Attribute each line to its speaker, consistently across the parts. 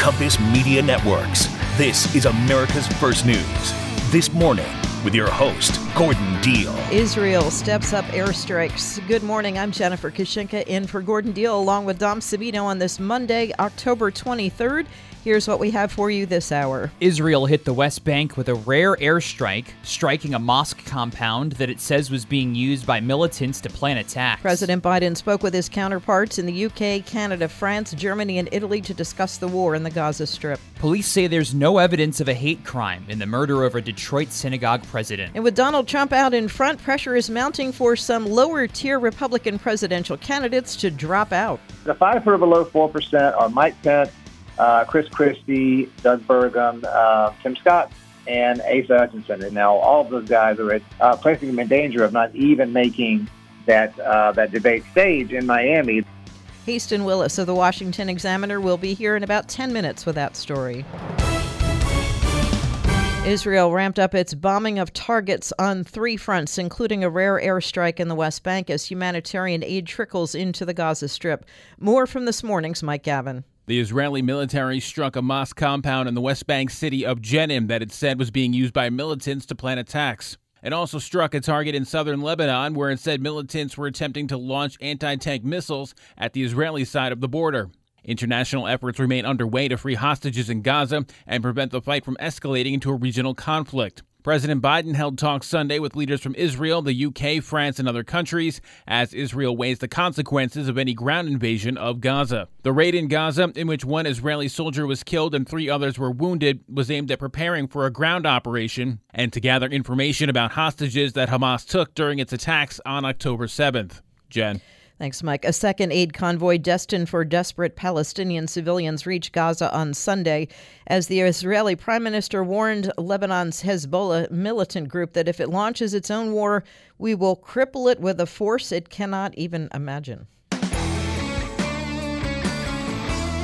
Speaker 1: Compass Media Networks. This is America's First News. This morning, with your host, Gordon Deal.
Speaker 2: Israel steps up airstrikes. Good morning. I'm Jennifer Kushinka in for Gordon Deal along with Dom Savino on this Monday, October 23rd. Here's what we have for you this hour.
Speaker 3: Israel hit the West Bank with a rare airstrike, striking a mosque compound that it says was being used by militants to plan attacks.
Speaker 2: President Biden spoke with his counterparts in the UK, Canada, France, Germany, and Italy to discuss the war in the Gaza Strip.
Speaker 3: Police say there's no evidence of a hate crime in the murder of a Detroit synagogue president.
Speaker 2: And with Donald Trump out in front, pressure is mounting for some lower tier Republican presidential candidates to drop out.
Speaker 4: The five who are below 4% are Mike Pence, uh, Chris Christie, Doug Burgum, uh, Tim Scott, and Asa Hutchinson. And now all of those guys are uh, placing them in danger of not even making that uh, that debate stage in Miami.
Speaker 2: Haisten Willis of the Washington Examiner will be here in about 10 minutes with that story. Israel ramped up its bombing of targets on three fronts, including a rare airstrike in the West Bank as humanitarian aid trickles into the Gaza Strip. More from this morning's Mike Gavin.
Speaker 5: The Israeli military struck a mosque compound in the West Bank city of Jenin that it said was being used by militants to plan attacks. It also struck a target in southern Lebanon where it said militants were attempting to launch anti tank missiles at the Israeli side of the border. International efforts remain underway to free hostages in Gaza and prevent the fight from escalating into a regional conflict. President Biden held talks Sunday with leaders from Israel, the UK, France, and other countries as Israel weighs the consequences of any ground invasion of Gaza. The raid in Gaza, in which one Israeli soldier was killed and three others were wounded, was aimed at preparing for a ground operation and to gather information about hostages that Hamas took during its attacks on October 7th. Jen.
Speaker 2: Thanks, Mike. A second aid convoy destined for desperate Palestinian civilians reached Gaza on Sunday as the Israeli prime minister warned Lebanon's Hezbollah militant group that if it launches its own war, we will cripple it with a force it cannot even imagine.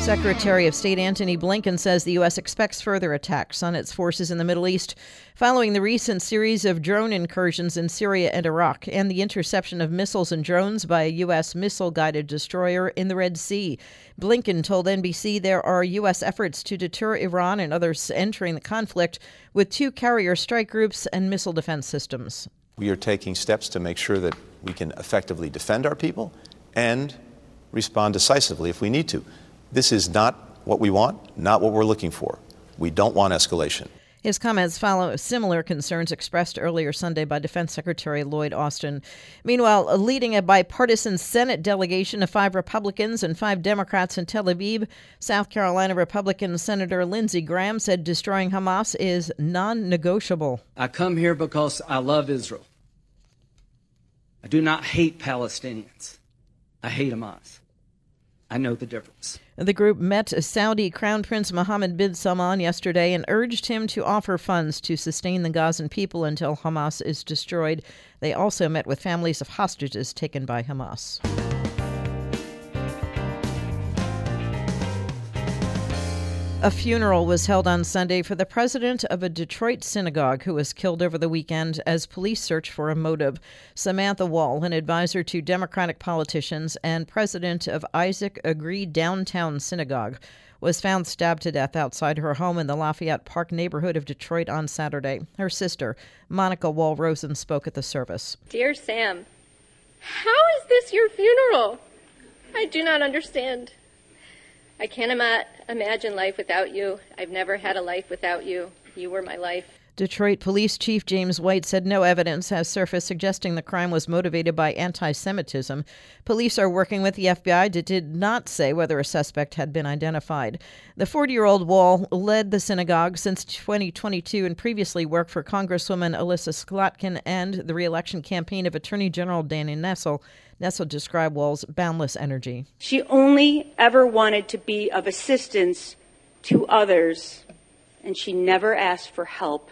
Speaker 2: Secretary of State Antony Blinken says the U.S. expects further attacks on its forces in the Middle East following the recent series of drone incursions in Syria and Iraq and the interception of missiles and drones by a U.S. missile guided destroyer in the Red Sea. Blinken told NBC there are U.S. efforts to deter Iran and others entering the conflict with two carrier strike groups and missile defense systems.
Speaker 6: We are taking steps to make sure that we can effectively defend our people and respond decisively if we need to. This is not what we want, not what we're looking for. We don't want escalation.
Speaker 2: His comments follow similar concerns expressed earlier Sunday by Defense Secretary Lloyd Austin. Meanwhile, leading a bipartisan Senate delegation of five Republicans and five Democrats in Tel Aviv, South Carolina Republican Senator Lindsey Graham said destroying Hamas is non negotiable.
Speaker 7: I come here because I love Israel. I do not hate Palestinians, I hate Hamas. I know the difference.
Speaker 2: The group met Saudi Crown Prince Mohammed bin Salman yesterday and urged him to offer funds to sustain the Gazan people until Hamas is destroyed. They also met with families of hostages taken by Hamas. A funeral was held on Sunday for the president of a Detroit synagogue who was killed over the weekend as police search for a motive. Samantha Woll, an advisor to Democratic politicians and president of Isaac Agree Downtown Synagogue, was found stabbed to death outside her home in the Lafayette Park neighborhood of Detroit on Saturday. Her sister, Monica Woll Rosen, spoke at the service.
Speaker 8: Dear Sam, how is this your funeral? I do not understand. I can't ima- imagine life without you. I've never had a life without you. You were my life.
Speaker 2: Detroit Police Chief James White said no evidence has surfaced suggesting the crime was motivated by anti Semitism. Police are working with the FBI but did not say whether a suspect had been identified. The 40 year old Woll led the synagogue since 2022 and previously worked for Congresswoman Elissa Slotkin and the reelection campaign of Attorney General Dana Nessel. Nessel described Woll's boundless energy.
Speaker 9: She only ever wanted to be of assistance to others, and she never asked for help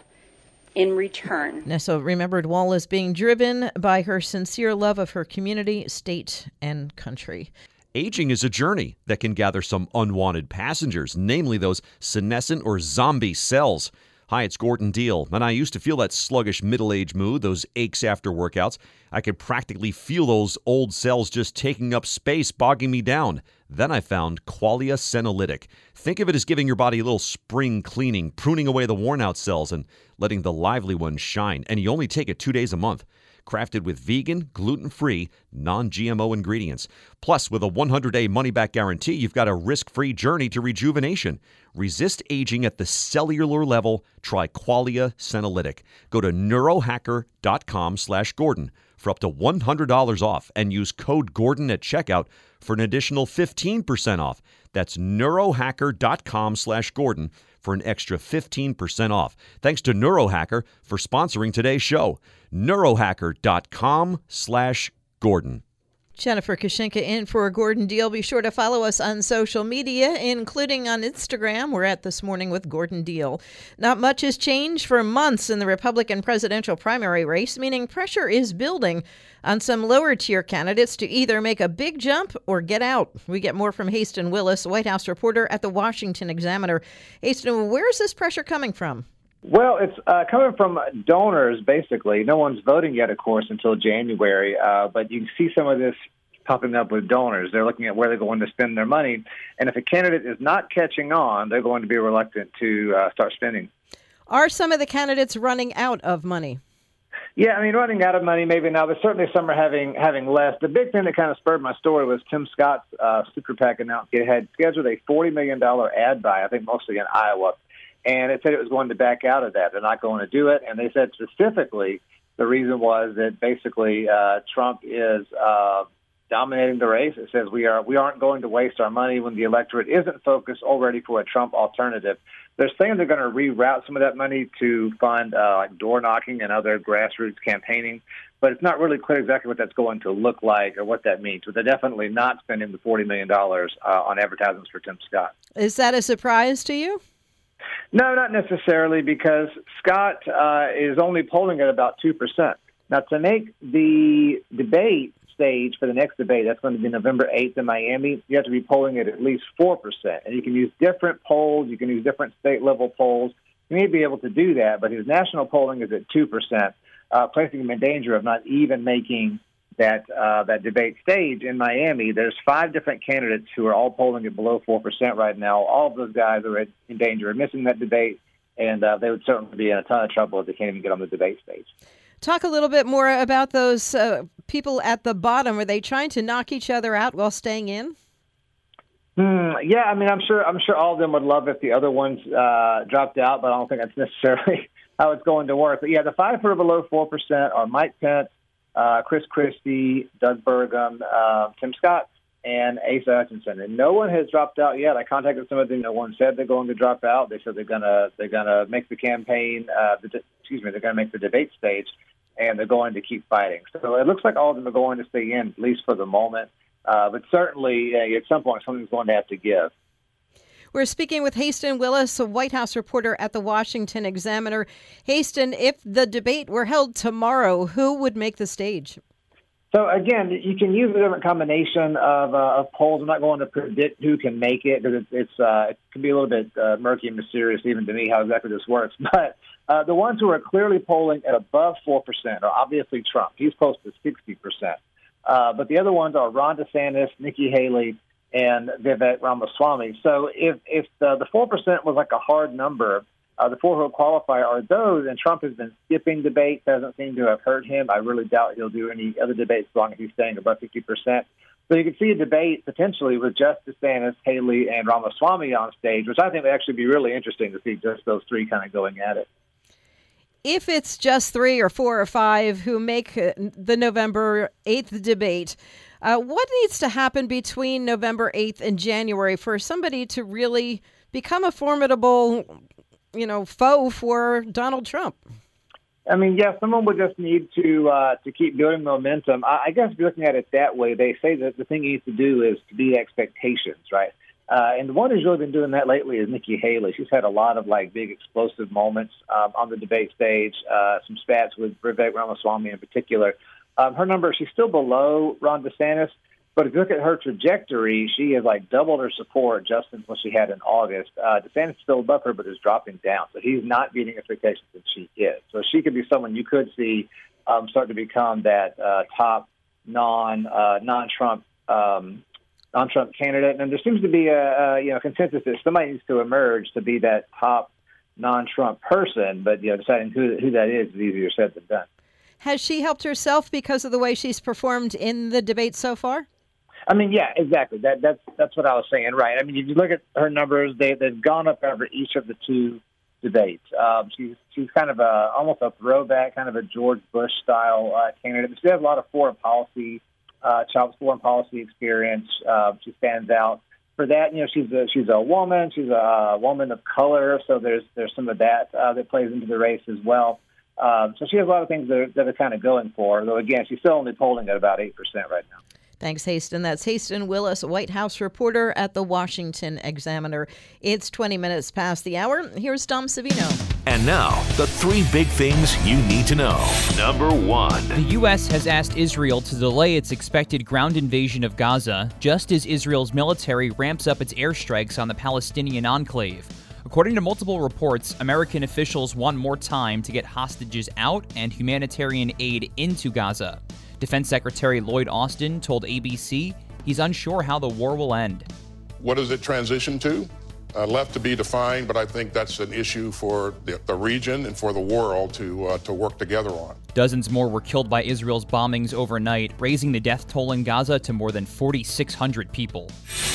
Speaker 9: in return.
Speaker 2: Nessel remembered Woll as being driven by her sincere love of her community, state, and country.
Speaker 10: Aging is a journey that can gather some unwanted passengers, namely those senescent or zombie cells. Hi, it's Gordon Deal. And I used to feel that sluggish middle age mood, those aches after workouts. I could practically feel those old cells just taking up space, bogging me down. Then I found Qualia Senolytic. Think of it as giving your body a little spring cleaning, pruning away the worn out cells and letting the lively ones shine. And you only take it two days a month crafted with vegan, gluten free, non GMO ingredients. Plus, with a 100 day money back guarantee, you've got a risk free journey to rejuvenation. Resist aging at the cellular level. Try Qualia Senolytic. Go to neurohacker.com slash Gordon for up to $100 off and use code Gordon at checkout for an additional 15% off. That's neurohacker.com slash Gordon for an extra 15% off. Thanks to Neurohacker for sponsoring today's show. Neurohacker.com slash Gordon.
Speaker 2: Jennifer Kushinka in for Gordon Deal. Be sure to follow us on social media, including on Instagram. We're at This Morning with Gordon Deal. Not much has changed for months in the Republican presidential primary race, meaning pressure is building on some lower tier candidates to either make a big jump or get out. We get more from Haisten Willis, White House reporter at the Washington Examiner. Haisten, where's this pressure coming from?
Speaker 4: Well, it's uh, coming from donors, basically. No one's voting yet, of course, until January, uh, but you can see some of this popping up with donors. They're looking at where they're going to spend their money, and if a candidate is not catching on, they're going to be reluctant to uh, start spending.
Speaker 2: Are some of the candidates running out of money?
Speaker 4: Yeah, I mean, running out of money maybe now, but certainly some are having having less. The big thing that kind of spurred my story was Tim Scott's uh, super PAC announced it had scheduled a forty million dollar ad buy, I think mostly in Iowa, and it said it was going to back out of that. They're not going to do it, and they said specifically the reason was that basically uh, Trump is uh, dominating the race. It says we are we aren't going to waste our money when the electorate isn't focused already for a Trump alternative. They're saying they're going to reroute some of that money to fund uh, like door knocking and other grassroots campaigning, but it's not really clear exactly what that's going to look like or what that means. But they're definitely not spending the forty million dollars uh, on advertisements for Tim Scott.
Speaker 2: Is that a surprise to you?
Speaker 4: No, not necessarily, because Scott uh, is only polling at about 2%. Now, to make the debate stage for the next debate, that's going to be November 8th in Miami, you have to be polling at at least 4%. And you can use different polls, you can use different state level polls. You may be able to do that, but his national polling is at 2%, uh, placing him in danger of not even making that uh, that debate stage in Miami, there's five different candidates who are all polling at below four percent right now. All of those guys are in danger of missing that debate, and uh, they would certainly be in a ton of trouble if they can't even get on the debate stage.
Speaker 2: Talk a little bit more about those uh, people at the bottom. Are they trying to knock each other out while staying in?
Speaker 4: Hmm, yeah, I mean, I'm sure. I'm sure all of them would love if the other ones uh, dropped out, but I don't think that's necessarily how it's going to work. But yeah, the five who are below four percent are Mike Pence, uh, Chris Christie, Doug Burgum, uh, Tim Scott, and Asa Hutchinson. And no one has dropped out yet. I contacted some of them. No one said they're going to drop out. They said they're gonna they're gonna make the campaign. Uh, the, excuse me, they're gonna make the debate stage, and they're going to keep fighting. So it looks like all of them are going to stay in, at least for the moment. Uh, but certainly, uh, at some point, something's going to have to give.
Speaker 2: We're speaking with Haisten Willis, a White House reporter at the Washington Examiner. Haisten, if the debate were held tomorrow, who would make the stage?
Speaker 4: So again, you can use a different combination of, uh, of polls. I'm not going to predict who can make it because it's, it's uh, it can be a little bit uh, murky and mysterious even to me how exactly this works. But uh, the ones who are clearly polling at above four percent are obviously Trump. He's close to sixty percent. Uh, but the other ones are Ron DeSantis, Nikki Haley, and Vivek Ramaswamy. So if if the, the 4% was like a hard number, uh, the four who qualify are those, and Trump has been skipping debates, doesn't seem to have hurt him. I really doubt he'll do any other debates as long as he's staying above 50%. So you can see a debate potentially with just DeSantis, Haley, and Ramaswamy on stage, which I think would actually be really interesting to see just those three kind of going at it.
Speaker 2: If it's just three or four or five who make uh, the November 8th debate, uh, what needs to happen between November 8th and January for somebody to really become a formidable, you know, foe for Donald Trump?
Speaker 4: I mean, yeah, someone would just need to uh, to keep building momentum. I, I guess looking at it that way, they say that the thing he needs to do is to beat expectations, right? Uh, and the one who's really been doing that lately is Nikki Haley. She's had a lot of like big explosive moments um, on the debate stage. Uh, some spats with Vivek Ramaswamy in particular. Um, her number, she's still below Ron DeSantis, But if you look at her trajectory, she has like doubled her support just since what she had in August. Uh, DeSantis is still above her, but is dropping down. So he's not meeting expectations that she is. So she could be someone you could see um, start to become that uh, top non uh, non Trump um, non Trump candidate. And there seems to be a, a you know consensus that somebody needs to emerge to be that top non Trump person. But you know, deciding who who that is is easier said than done.
Speaker 2: Has she helped herself because of the way she's performed in the debate so far?
Speaker 4: I mean, yeah, exactly. That that's that's what I was saying, right? I mean, if you look at her numbers, they they've gone up over each of the two debates. Um, she's she's kind of a almost a throwback, kind of a George Bush style uh, candidate. But she has a lot of foreign policy, uh, chops foreign policy experience. Uh, she stands out for that. You know, she's a she's a woman. She's a woman of color, so there's there's some of that uh, that plays into the race as well. Um, so she has a lot of things that are, that are kind of going for her. Though again, she's still only polling at about eight percent right now.
Speaker 2: Thanks, Haisten. That's Haisten Willis, White House reporter at the Washington Examiner. It's 20 minutes past the hour. Here's Dom Savino.
Speaker 1: And now, the three big things you need to know. Number one
Speaker 3: The U.S. has asked Israel to delay its expected ground invasion of Gaza just as Israel's military ramps up its airstrikes on the Palestinian enclave. According to multiple reports, American officials want more time to get hostages out and humanitarian aid into Gaza. Defense Secretary Lloyd Austin told ABC he's unsure how the war will end.
Speaker 11: What does it transition to? Uh, left to be defined, but I think that's an issue for the, the region and for the world to uh, to work together on.
Speaker 3: Dozens more were killed by Israel's bombings overnight, raising the death toll in Gaza to more than 4,600 people.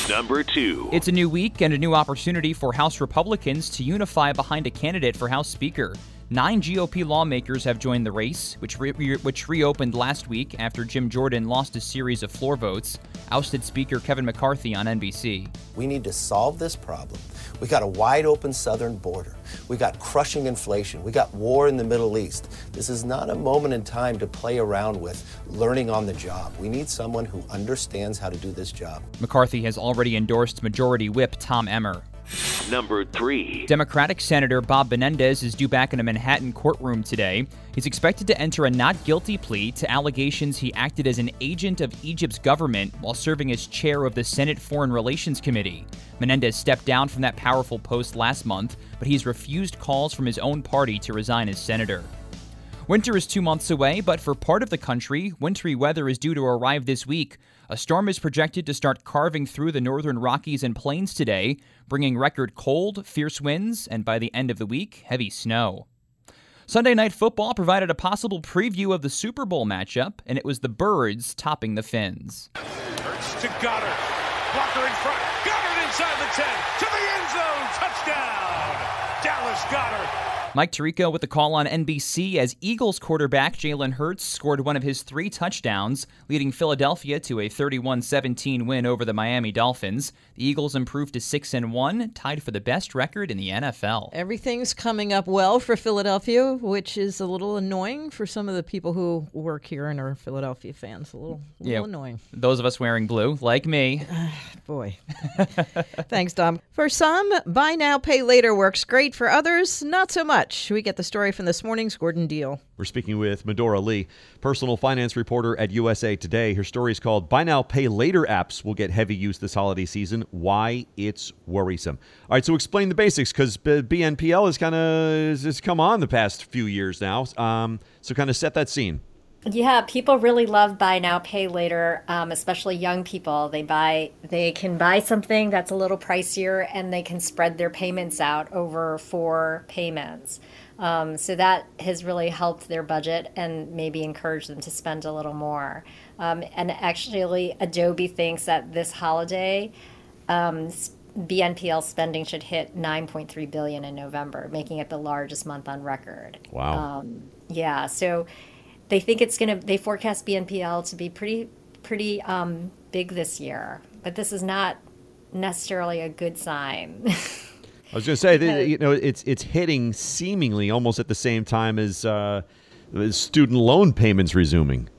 Speaker 1: Number two.
Speaker 3: It's a new week and a new opportunity for House Republicans to unify behind a candidate for House Speaker. Nine GOP lawmakers have joined the race, which, re- which reopened last week after Jim Jordan lost a series of floor votes, ousted Speaker Kevin McCarthy on NBC.
Speaker 12: We need to solve this problem. We got a wide open southern border. We got crushing inflation. We got war in the Middle East. This is not a moment in time to play around with learning on the job. We need someone who understands how to do this job.
Speaker 3: McCarthy has already endorsed Majority Whip Tom Emmer.
Speaker 1: Number three.
Speaker 3: Democratic Senator Bob Menendez is due back in a Manhattan courtroom today. He's expected to enter a not guilty plea to allegations he acted as an agent of Egypt's government while serving as chair of the Senate Foreign Relations Committee. Menendez stepped down from that powerful post last month, but he's refused calls from his own party to resign as senator. Winter is two months away, but for part of the country, wintry weather is due to arrive this week. A storm is projected to start carving through the northern Rockies and plains today, bringing record cold, fierce winds, and by the end of the week, heavy snow. Sunday Night Football provided a possible preview of the Super Bowl matchup, and it was the Birds topping the Fins.
Speaker 13: To Goedert. Walker in front. Goedert inside the 10. To the end zone. Touchdown. Dallas Goedert.
Speaker 3: Mike Tirico with the call on NBC as Eagles quarterback Jalen Hurts scored one of his three touchdowns, leading Philadelphia to a 31 17 win over the Miami Dolphins. The Eagles improved to 6 and 1, tied for the best record in the NFL.
Speaker 2: Everything's coming up well for Philadelphia, which is a little annoying for some of the people who work here and are Philadelphia fans. A little, a little
Speaker 3: Yeah.
Speaker 2: annoying.
Speaker 3: Those of us wearing blue, like me.
Speaker 2: Boy. Thanks, Dom. For some, buy now, pay later works great. For others, not so much. We get the story from this morning's Gordon Deal.
Speaker 10: We're speaking with Medora Lee, personal finance reporter at USA Today. Her story is called Buy Now, Pay Later apps will get heavy use this holiday season. Why it's worrisome. All right, so explain the basics because BNPL has kind of has come on the past few years now. Um, so kind of set that scene.
Speaker 14: Yeah, people really love buy now, pay later, um, especially young people. They buy, they can buy something that's a little pricier, and they can spread their payments out over four payments. Um, so that has really helped their budget and maybe encouraged them to spend a little more. Um, and actually, Adobe thinks that this holiday, um, BNPL spending should hit 9.3 billion in November, making it the largest month on record.
Speaker 10: Wow.
Speaker 14: Um, yeah, so they think it's going to they forecast BNPL to be pretty pretty um, big this year, but this is not necessarily a good sign.
Speaker 10: I was going to say, that, you know, it's it's hitting seemingly almost at the same time as uh, student loan payments resuming.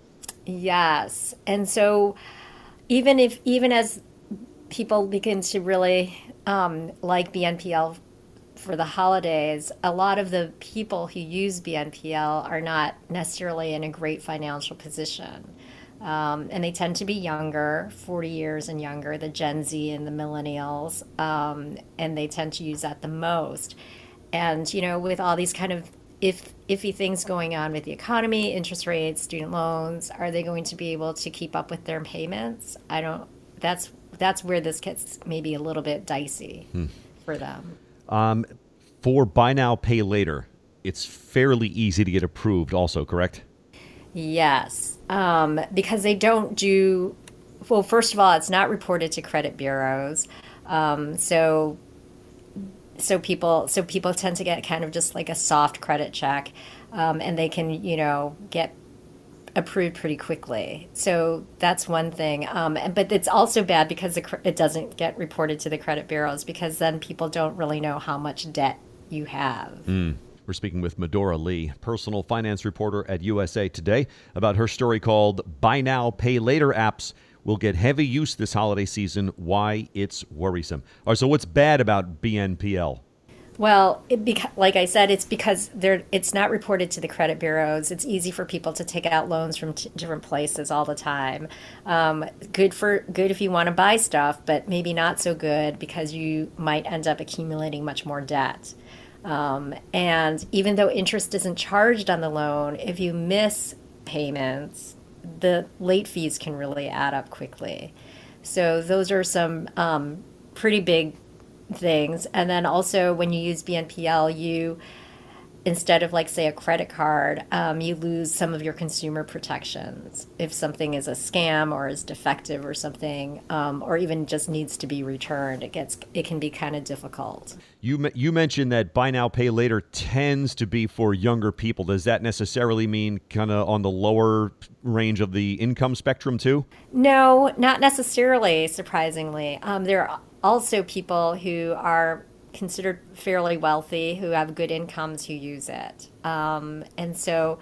Speaker 14: yes, and so even if even as people begin to really um, like BNPL for the holidays, a lot of the people who use BNPL are not necessarily in a great financial position. Um, and they tend to be younger, 40 years and younger, the Gen Z and the millennials, um, and they tend to use that the most. And, you know, with all these kind of if iffy things going on with the economy, interest rates, student loans, are they going to be able to keep up with their payments? I don't. That's that's where this gets maybe a little bit dicey hmm. for them.
Speaker 10: Um, for buy now, pay later, it's fairly easy to get approved. Also, correct?
Speaker 14: Yes, um, because they don't do. Well, first of all, it's not reported to credit bureaus, um, so so people so people tend to get kind of just like a soft credit check, um, and they can you know get approved pretty quickly. So that's one thing. Um, but it's also bad because it doesn't get reported to the credit bureaus because then people don't really know how much debt you have.
Speaker 10: Mm. We're speaking with Medora Lee, personal finance reporter at USA Today, about her story called Buy Now, Pay Later apps will get heavy use this holiday season. Why it's worrisome. All right, so what's bad about BNPL?
Speaker 14: Well, it beca- like I said, it's because they're, it's not reported to the credit bureaus. It's easy for people to take out loans from t- different places all the time. Um, good for good if you want to buy stuff, but maybe not so good because you might end up accumulating much more debt. Um, and even though interest isn't charged on the loan, if you miss payments, the late fees can really add up quickly. So those are some um, pretty big things. And then also when you use BNPL, you instead of like say a credit card um, you lose some of your consumer protections if something is a scam or is defective or something um, or even just needs to be returned. It gets it can be kind of difficult.
Speaker 10: You you mentioned that buy now pay later tends to be for younger people. Does that necessarily mean kind of on the lower range of the income spectrum too?
Speaker 14: No not necessarily surprisingly. Um, there are also people who are considered fairly wealthy who have good incomes who use it. Um, and so,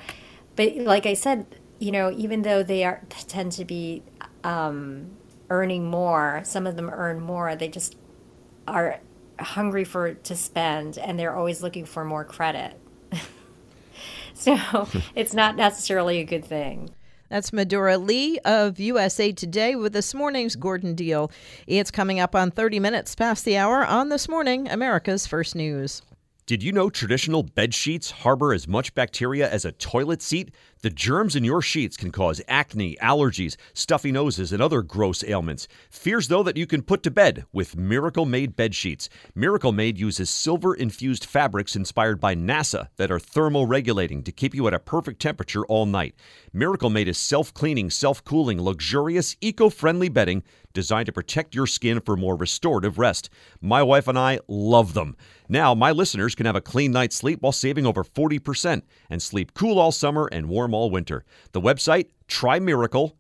Speaker 14: but like I said, you know, even though they are tend to be um, earning more, some of them earn more. They just are hungry for to spend, and they're always looking for more credit. so it's not necessarily a good thing.
Speaker 2: That's Medora Lee of USA Today with this morning's Gordon Deal. It's coming up on 30 minutes past the hour on This Morning, America's First News.
Speaker 10: Did you know traditional bed sheets harbor as much bacteria as a toilet seat? The germs in your sheets can cause acne, allergies, stuffy noses, and other gross ailments. Fears, though, that you can put to bed with Miracle Made bed sheets. Miracle Made uses silver infused fabrics inspired by NASA that are thermoregulating to keep you at a perfect temperature all night. Miracle Made is self cleaning, self cooling, luxurious, eco friendly bedding designed to protect your skin for more restorative rest. My wife and I love them. Now, my listeners can have a clean night's sleep while saving over 40% and sleep cool all summer and warm all winter. The website,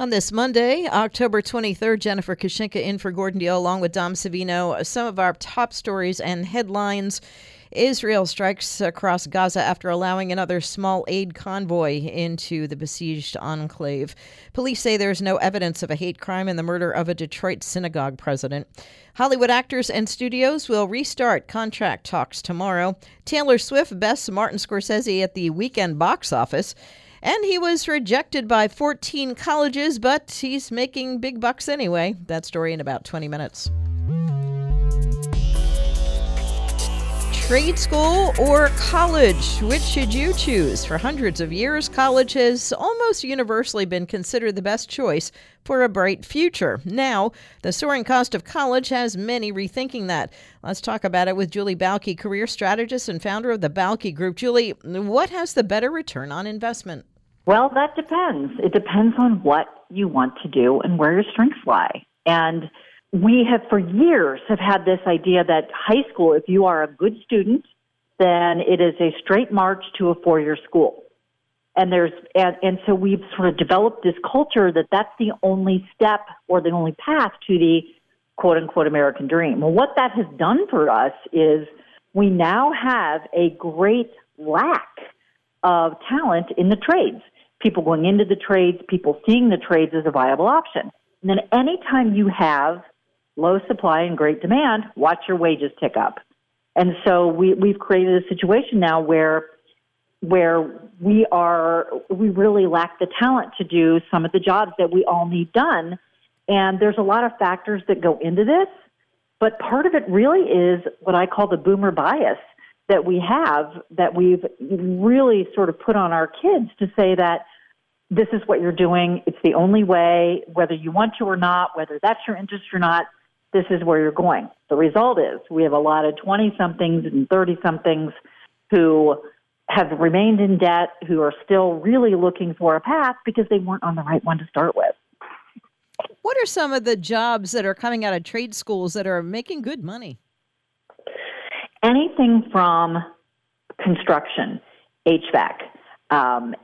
Speaker 2: On this Monday, October 23rd, Jennifer Kushinka in for Gordon Deal along with Dom Savino. Some of our top stories and headlines Israel strikes across Gaza after allowing another small aid convoy into the besieged enclave. Police say there's no evidence of a hate crime in the murder of a Detroit synagogue president. Hollywood actors and studios will restart contract talks tomorrow. Taylor Swift bests Martin Scorsese at the weekend box office. And he was rejected by 14 colleges, but he's making big bucks anyway. That story in about 20 minutes. Trade school or college? Which should you choose? For hundreds of years, college has almost universally been considered the best choice for a bright future. Now, the soaring cost of college has many rethinking that. Let's talk about it with Julie Bauke, career strategist and founder of the Bauke Group. Julie, what has the better return on investment?
Speaker 15: Well, that depends. It depends on what you want to do and where your strengths lie. And we have for years have had this idea that high school, if you are a good student, then it is a straight march to a four-year school. and there's and, and so we've sort of developed this culture that that's the only step or the only path to the quote unquote American dream. Well, what that has done for us is we now have a great lack of talent in the trades. People going into the trades, people seeing the trades as a viable option. And then anytime you have low supply and great demand, watch your wages tick up. And so we, we've created a situation now where where we are we really lack the talent to do some of the jobs that we all need done. And there's a lot of factors that go into this, but part of it really is what I call the boomer bias that we have that we've really sort of put on our kids to say that this is what you're doing. It's the only way, whether you want to or not, whether that's your interest or not, this is where you're going. The result is we have a lot of 20 somethings and 30 somethings who have remained in debt, who are still really looking for a path because they weren't on the right one to start with.
Speaker 2: What are some of the jobs that are coming out of trade schools that are making good money?
Speaker 15: anything from construction, HVAC, um,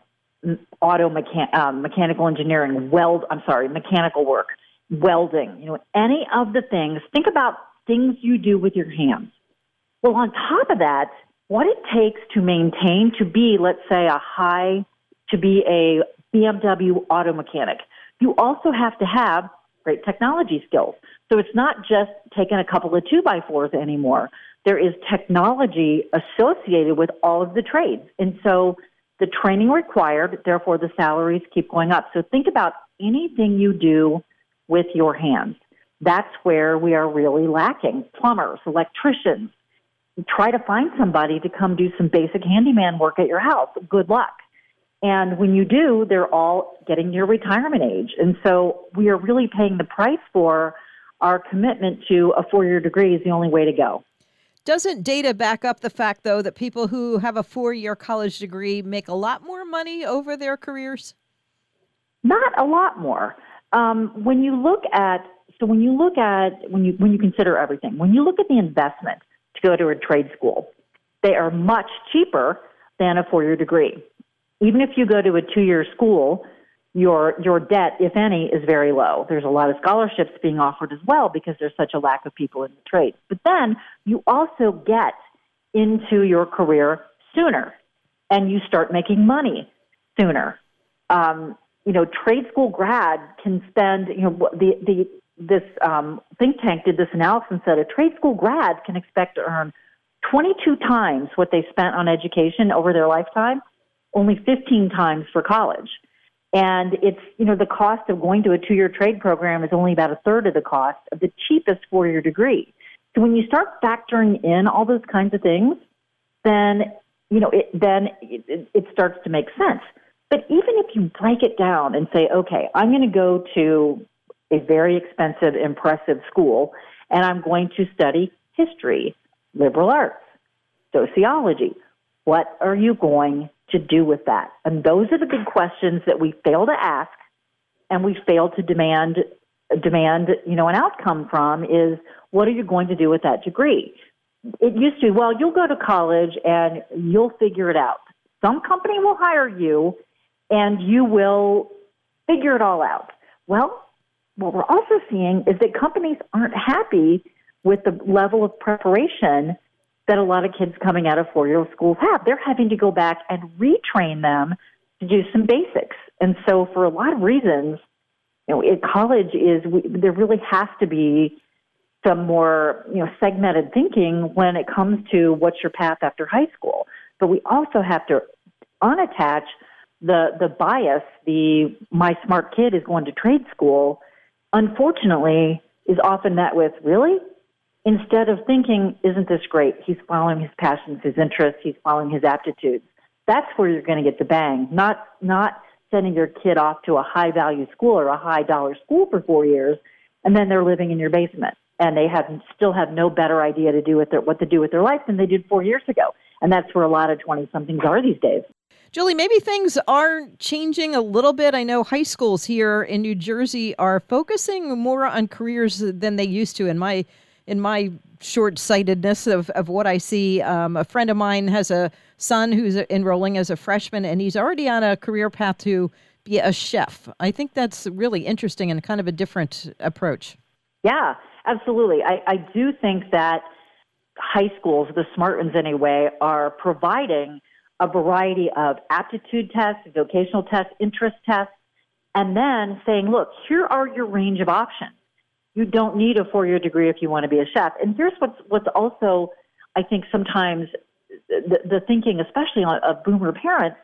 Speaker 15: auto mechan- um, mechanical engineering, weld. I'm sorry, mechanical work, welding. You know, any of the things. Think about things you do with your hands. Well, on top of that, what it takes to maintain to be, let's say, a high, to be a BMW auto mechanic. You also have to have great technology skills. So it's not just taking a couple of two by fours anymore there is technology associated with all of the trades. And so the training required, therefore the salaries keep going up. So think about anything you do with your hands. That's where we are really lacking. Plumbers, electricians. Try to find somebody to come do some basic handyman work at your house. Good luck. And when you do, they're all getting near retirement age. And so we are really paying the price for our commitment to a four year degree is the only way to go.
Speaker 2: Doesn't data back up the fact, though, that people who have a four year college degree make a lot more money over their careers?
Speaker 15: Not a lot more. Um, when you look at so when you look at when you when you consider everything, when you look at the investment to go to a trade school, they are much cheaper than a four year degree. Even if you go to a two year school, your your debt, if any, is very low. There's a lot of scholarships being offered as well because there's such a lack of people in the trades. But then you also get into your career sooner, and you start making money sooner. Um, you know, trade school grad can spend. You know, the the this um, think tank did this analysis and said a trade school grad can expect to earn 22 times what they spent on education over their lifetime, only 15 times for college. And it's, you know, the cost of going to a two year trade program is only about a third of the cost of the cheapest four year degree. So when you start factoring in all those kinds of things, then, you know, it, then it, it starts to make sense. But even if you break it down and say, okay, I'm going to go to a very expensive, impressive school and I'm going to study history, liberal arts, sociology. What are you going to do with that? And those are the big questions that we fail to ask and we fail to demand demand, you know, an outcome from is what are you going to do with that degree? It used to be, well, you'll go to college and you'll figure it out. Some company will hire you and you will figure it all out. Well, what we're also seeing is that companies aren't happy with the level of preparation that a lot of kids coming out of four year old schools have. They're having to go back and retrain them to do some basics. And so, for a lot of reasons, you know, in college is we, there really has to be some more you know segmented thinking when it comes to what's your path after high school. But we also have to unattach the the bias. The my smart kid is going to trade school. Unfortunately, is often met with really instead of thinking, isn't this great? He's following his passions, his interests, he's following his aptitudes. That's where you're going to get the bang, not, not sending your kid off to a high value school or a high dollar school for four years and then they're living in your basement and they have still have no better idea to do with their, what to do with their life than they did four years ago. And that's where a lot of 20 somethings are these days.
Speaker 2: Julie, maybe things are changing a little bit. I know high schools here in New Jersey are focusing more on careers than they used to. In my in my short sightedness of, of what I see. Um, a friend of mine has a son who's enrolling as a freshman, and he's already on a career path to be a chef. I think that's really interesting and kind of a different approach.
Speaker 15: Yeah, absolutely. I, I do think that high schools, the smart ones anyway, are providing a variety of aptitude tests, vocational tests, interest tests, and then saying, look, here are your range of options. You don't need a four year degree if you want to be a chef. And here's what's, what's also, I think, sometimes the, the thinking, especially of boomer parents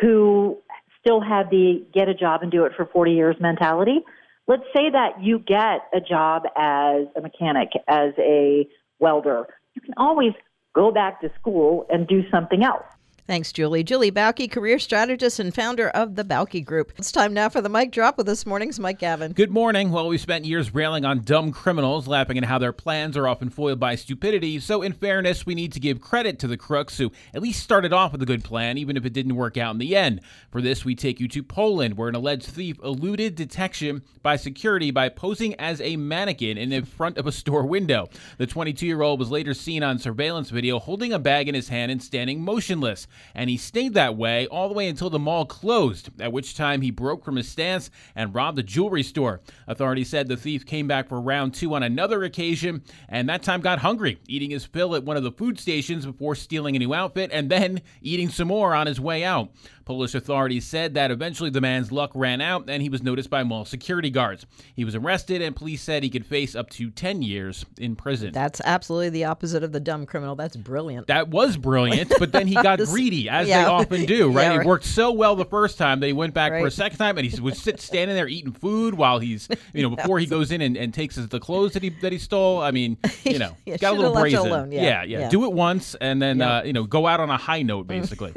Speaker 15: who still have the get a job and do it for 40 years mentality. Let's say that you get a job as a mechanic, as a welder. You can always go back to school and do something else.
Speaker 2: Thanks, Julie. Julie Bauke, career strategist and founder of the Bauke Group. It's time now for the mic drop with this morning's Mike Gavin.
Speaker 5: Good morning. Well, we spent years railing on dumb criminals, laughing at how their plans are often foiled by stupidity. So, in fairness, we need to give credit to the crooks who at least started off with a good plan, even if it didn't work out in the end. For this, we take you to Poland, where an alleged thief eluded detection by security by posing as a mannequin in the front of a store window. The 22 year old was later seen on surveillance video holding a bag in his hand and standing motionless and he stayed that way all the way until the mall closed, at which time he broke from his stance and robbed a jewelry store. Authorities said the thief came back for round two on another occasion, and that time got hungry, eating his fill at one of the food stations before stealing a new outfit and then eating some more on his way out. Polish authorities said that eventually the man's luck ran out and he was noticed by mall security guards. He was arrested, and police said he could face up to 10 years in prison.
Speaker 2: That's absolutely the opposite of the dumb criminal. That's brilliant.
Speaker 5: That was brilliant, but then he got greedy, as yeah. they often do, right? Yeah, right? It worked so well the first time that he went back right. for a second time, and he would sit standing there eating food while he's, you know, before he goes in and, and takes his, the clothes that he that he stole. I mean, you know, got a little brazen.
Speaker 2: Yeah.
Speaker 5: Yeah, yeah, Do it once, and then uh, you know, go out on a high note, basically.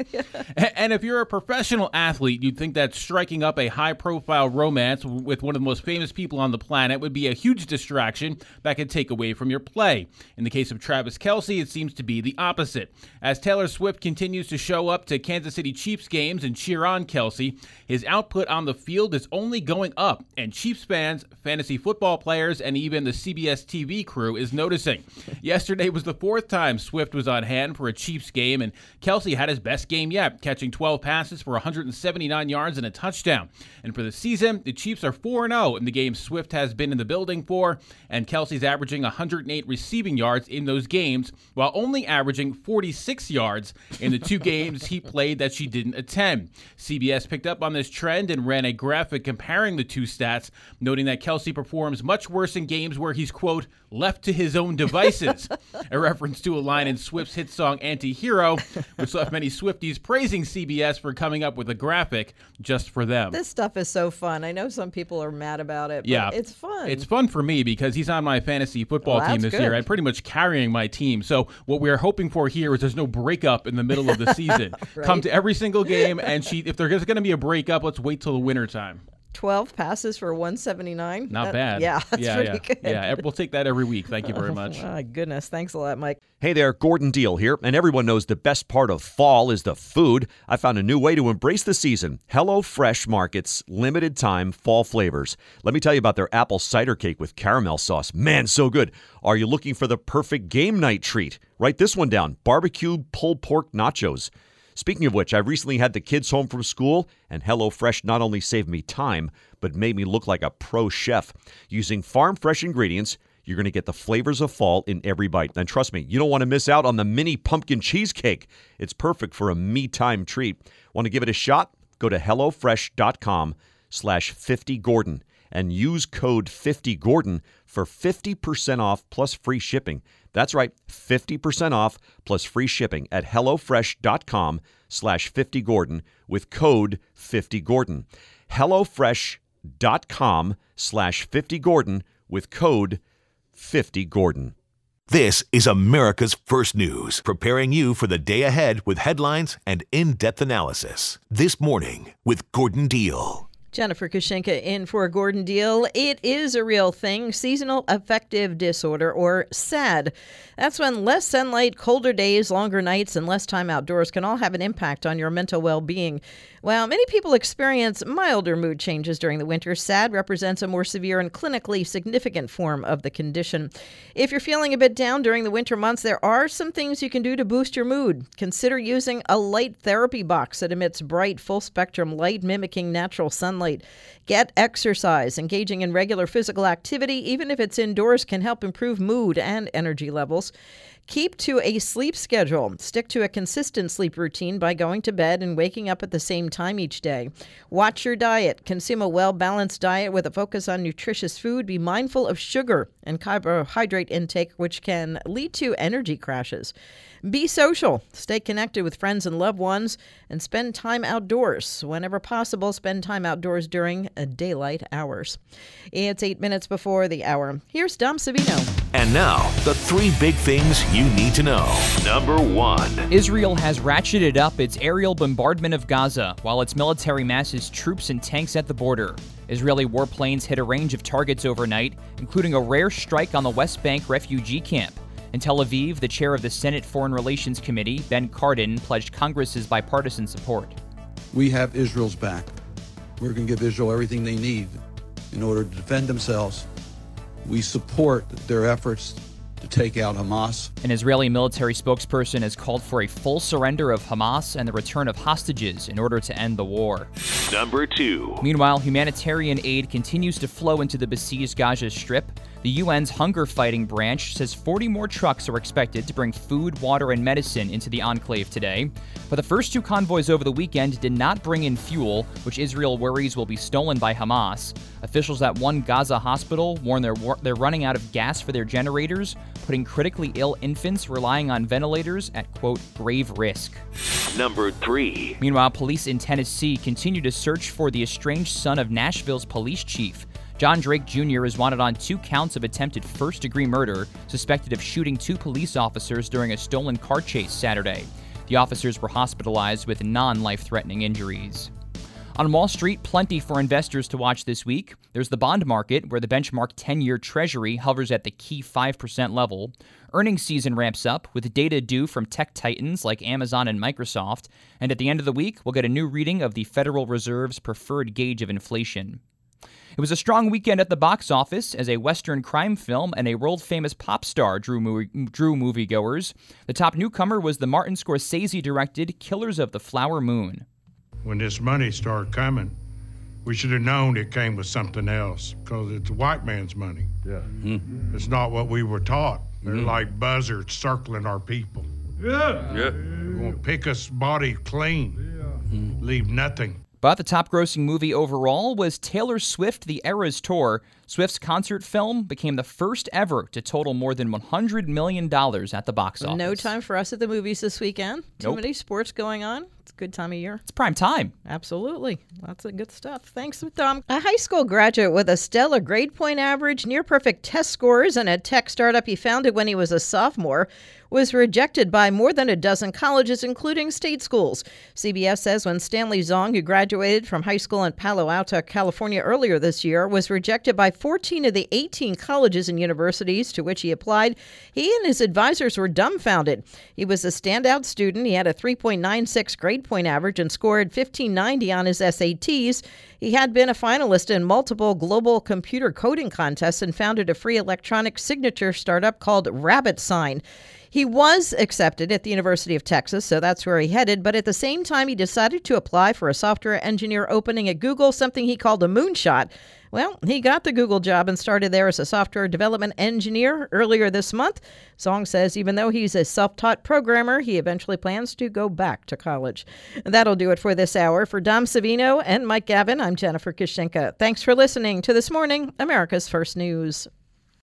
Speaker 5: and if you're a professional athlete you'd think that striking up a high profile romance with one of the most famous people on the planet would be a huge distraction that could take away from your play. In the case of Travis Kelce, it seems to be the opposite. As Taylor Swift continues to show up to Kansas City Chiefs games and cheer on Kelce, his output on the field is only going up, and Chiefs fans, fantasy football players, and even the CBS TV crew is noticing. Yesterday was the fourth time Swift was on hand for a Chiefs game, and Kelce had his best game yet, catching 12 passes for 179 yards and a touchdown. And for the season, the Chiefs are 4 0 in the games Swift has been in the building for, and Kelce's averaging 108 receiving yards in those games, while only averaging 46 yards in the two games he played that she didn't attend. CBS picked up on this trend and ran a graphic comparing the two stats, noting that Kelce performs much worse in games where he's, quote, left to his own devices, a reference to a line in Swift's hit song Anti Hero, which left many Swifties praising CBS for coming up with a graphic just for them.
Speaker 2: This stuff is so fun. I know some people are mad about it,
Speaker 5: yeah,
Speaker 2: it's fun.
Speaker 5: It's fun for me because he's on my fantasy football
Speaker 2: well,
Speaker 5: team this
Speaker 2: good.
Speaker 5: year and pretty much carrying my team. So what we're hoping for here is there's no breakup in the middle of the season.
Speaker 2: right?
Speaker 5: Come to every single game and she if there's going to be a breakup, let's wait till the winter time.
Speaker 2: 12 passes for 179.
Speaker 5: Not
Speaker 2: that,
Speaker 5: bad.
Speaker 2: Yeah, that's
Speaker 5: yeah,
Speaker 2: pretty
Speaker 5: yeah.
Speaker 2: good.
Speaker 5: Yeah, we'll take that every week. Thank you very much.
Speaker 2: oh, my goodness. Thanks a lot, Mike.
Speaker 10: Hey there, Gordon Deal here, and everyone knows the best part of fall is the food. I found a new way to embrace the season. Hello Fresh Market's limited time fall flavors. Let me tell you about their apple cider cake with caramel sauce. Man, so good. Are you looking for the perfect game night treat? Write this one down barbecue pulled pork nachos. Speaking of which, I recently had the kids home from school, and HelloFresh not only saved me time, but made me look like a pro chef. Using farm fresh ingredients, you're going to get the flavors of fall in every bite. And trust me, you don't want to miss out on the mini pumpkin cheesecake. It's perfect for a me time treat. Want to give it a shot? Go to HelloFresh.com slash 50Gordon and use code 50Gordon for 50% off plus free shipping. That's right, 50% off plus free shipping at HelloFresh.com slash 50Gordon with code 50Gordon. HelloFresh.com slash 50Gordon with code 50Gordon.
Speaker 1: This is America's First News, preparing you for the day ahead with headlines and in depth analysis. This morning with Gordon Deal.
Speaker 2: Jennifer Kushinka in for a Gordon Deal. It is a real thing seasonal affective disorder, or SAD. That's when less sunlight, colder days, longer nights, and less time outdoors can all have an impact on your mental well being. While many people experience milder mood changes during the winter, SAD represents a more severe and clinically significant form of the condition. If you're feeling a bit down during the winter months, there are some things you can do to boost your mood. Consider using a light therapy box that emits bright, full spectrum light mimicking natural sunlight. Get exercise. Engaging in regular physical activity, even if it's indoors, can help improve mood and energy levels. Keep to a sleep schedule. Stick to a consistent sleep routine by going to bed and waking up at the same time each day. Watch your diet. Consume a well balanced diet with a focus on nutritious food. Be mindful of sugar and carbohydrate intake, which can lead to energy crashes. Be social. Stay connected with friends and loved ones and spend time outdoors. Whenever possible, spend time outdoors during uh, daylight hours. It's eight minutes before the hour. Here's Dom Savino.
Speaker 1: And now, the three big things you need to know. Number one
Speaker 3: Israel has ratcheted up its aerial bombardment of Gaza while its military masses troops and tanks at the border. Israeli warplanes hit a range of targets overnight, including a rare strike on the West Bank refugee camp. In Tel Aviv, the chair of the Senate Foreign Relations Committee, Ben Cardin, pledged Congress's bipartisan support.
Speaker 16: We have Israel's back. We're going to give Israel everything they need in order to defend themselves. We support their efforts to take out Hamas.
Speaker 3: An Israeli military spokesperson has called for a full surrender of Hamas and the return of hostages in order to end the war.
Speaker 1: Number two.
Speaker 3: Meanwhile, humanitarian aid continues to flow into the besieged Gaza Strip. The UN's hunger fighting branch says 40 more trucks are expected to bring food, water, and medicine into the enclave today. But the first two convoys over the weekend did not bring in fuel, which Israel worries will be stolen by Hamas. Officials at one Gaza hospital warn they're, they're running out of gas for their generators, putting critically ill infants relying on ventilators at, quote, grave risk.
Speaker 1: Number three.
Speaker 3: Meanwhile, police in Tennessee continue to search for the estranged son of Nashville's police chief. John Drake Jr. is wanted on two counts of attempted first degree murder, suspected of shooting two police officers during a stolen car chase Saturday. The officers were hospitalized with non life threatening injuries. On Wall Street, plenty for investors to watch this week. There's the bond market, where the benchmark 10 year Treasury hovers at the key 5% level. Earnings season ramps up, with data due from tech titans like Amazon and Microsoft. And at the end of the week, we'll get a new reading of the Federal Reserve's preferred gauge of inflation. It was a strong weekend at the box office as a Western crime film and a world famous pop star drew, movie, drew moviegoers. The top newcomer was the Martin Scorsese directed Killers of the Flower Moon.
Speaker 17: When this money started coming, we should have known it came with something else because it's white man's money.
Speaker 18: Yeah.
Speaker 17: Mm. It's not what we were taught. They're
Speaker 18: Mm.
Speaker 17: like buzzards circling our people.
Speaker 18: Yeah. Yeah.
Speaker 17: They're going to pick us body clean, yeah. leave nothing.
Speaker 3: But the top grossing movie overall was Taylor Swift The Eras Tour. Swift's concert film became the first ever to total more than $100 million at the box office.
Speaker 2: No time for us at the movies this weekend. Too
Speaker 3: Nope.
Speaker 2: many sports going on. It's a good time of year.
Speaker 3: It's prime time.
Speaker 2: Absolutely. Lots of good stuff. Thanks, Dom. A high school graduate with a stellar grade point average, near perfect test scores, and a tech startup he founded when he was a sophomore was rejected by more than a dozen colleges, including state schools. CBS says when Stanley Zhong, who graduated from high school in Palo Alto, California earlier this year, was rejected by 14 of the 18 colleges and universities to which he applied, he and his advisors were dumbfounded. He was a standout student. He had a 3.96 grade point average and scored 1590 on his SATs. He had been a finalist in multiple global computer coding contests and founded a free electronic signature startup called Rabbit Sign. He was accepted at the University of Texas, so that's where he headed, but at the same time, he decided to apply for a software engineer opening at Google, something he called a moonshot. Well, he got the Google job and started there as a software development engineer earlier this month. Zhong says even though he's a self taught programmer, he eventually plans to go back to college. That'll do it for this hour. For Dom Savino and Mike Gavin, I'm Jennifer Kushinka. Thanks for listening to This Morning, America's First News.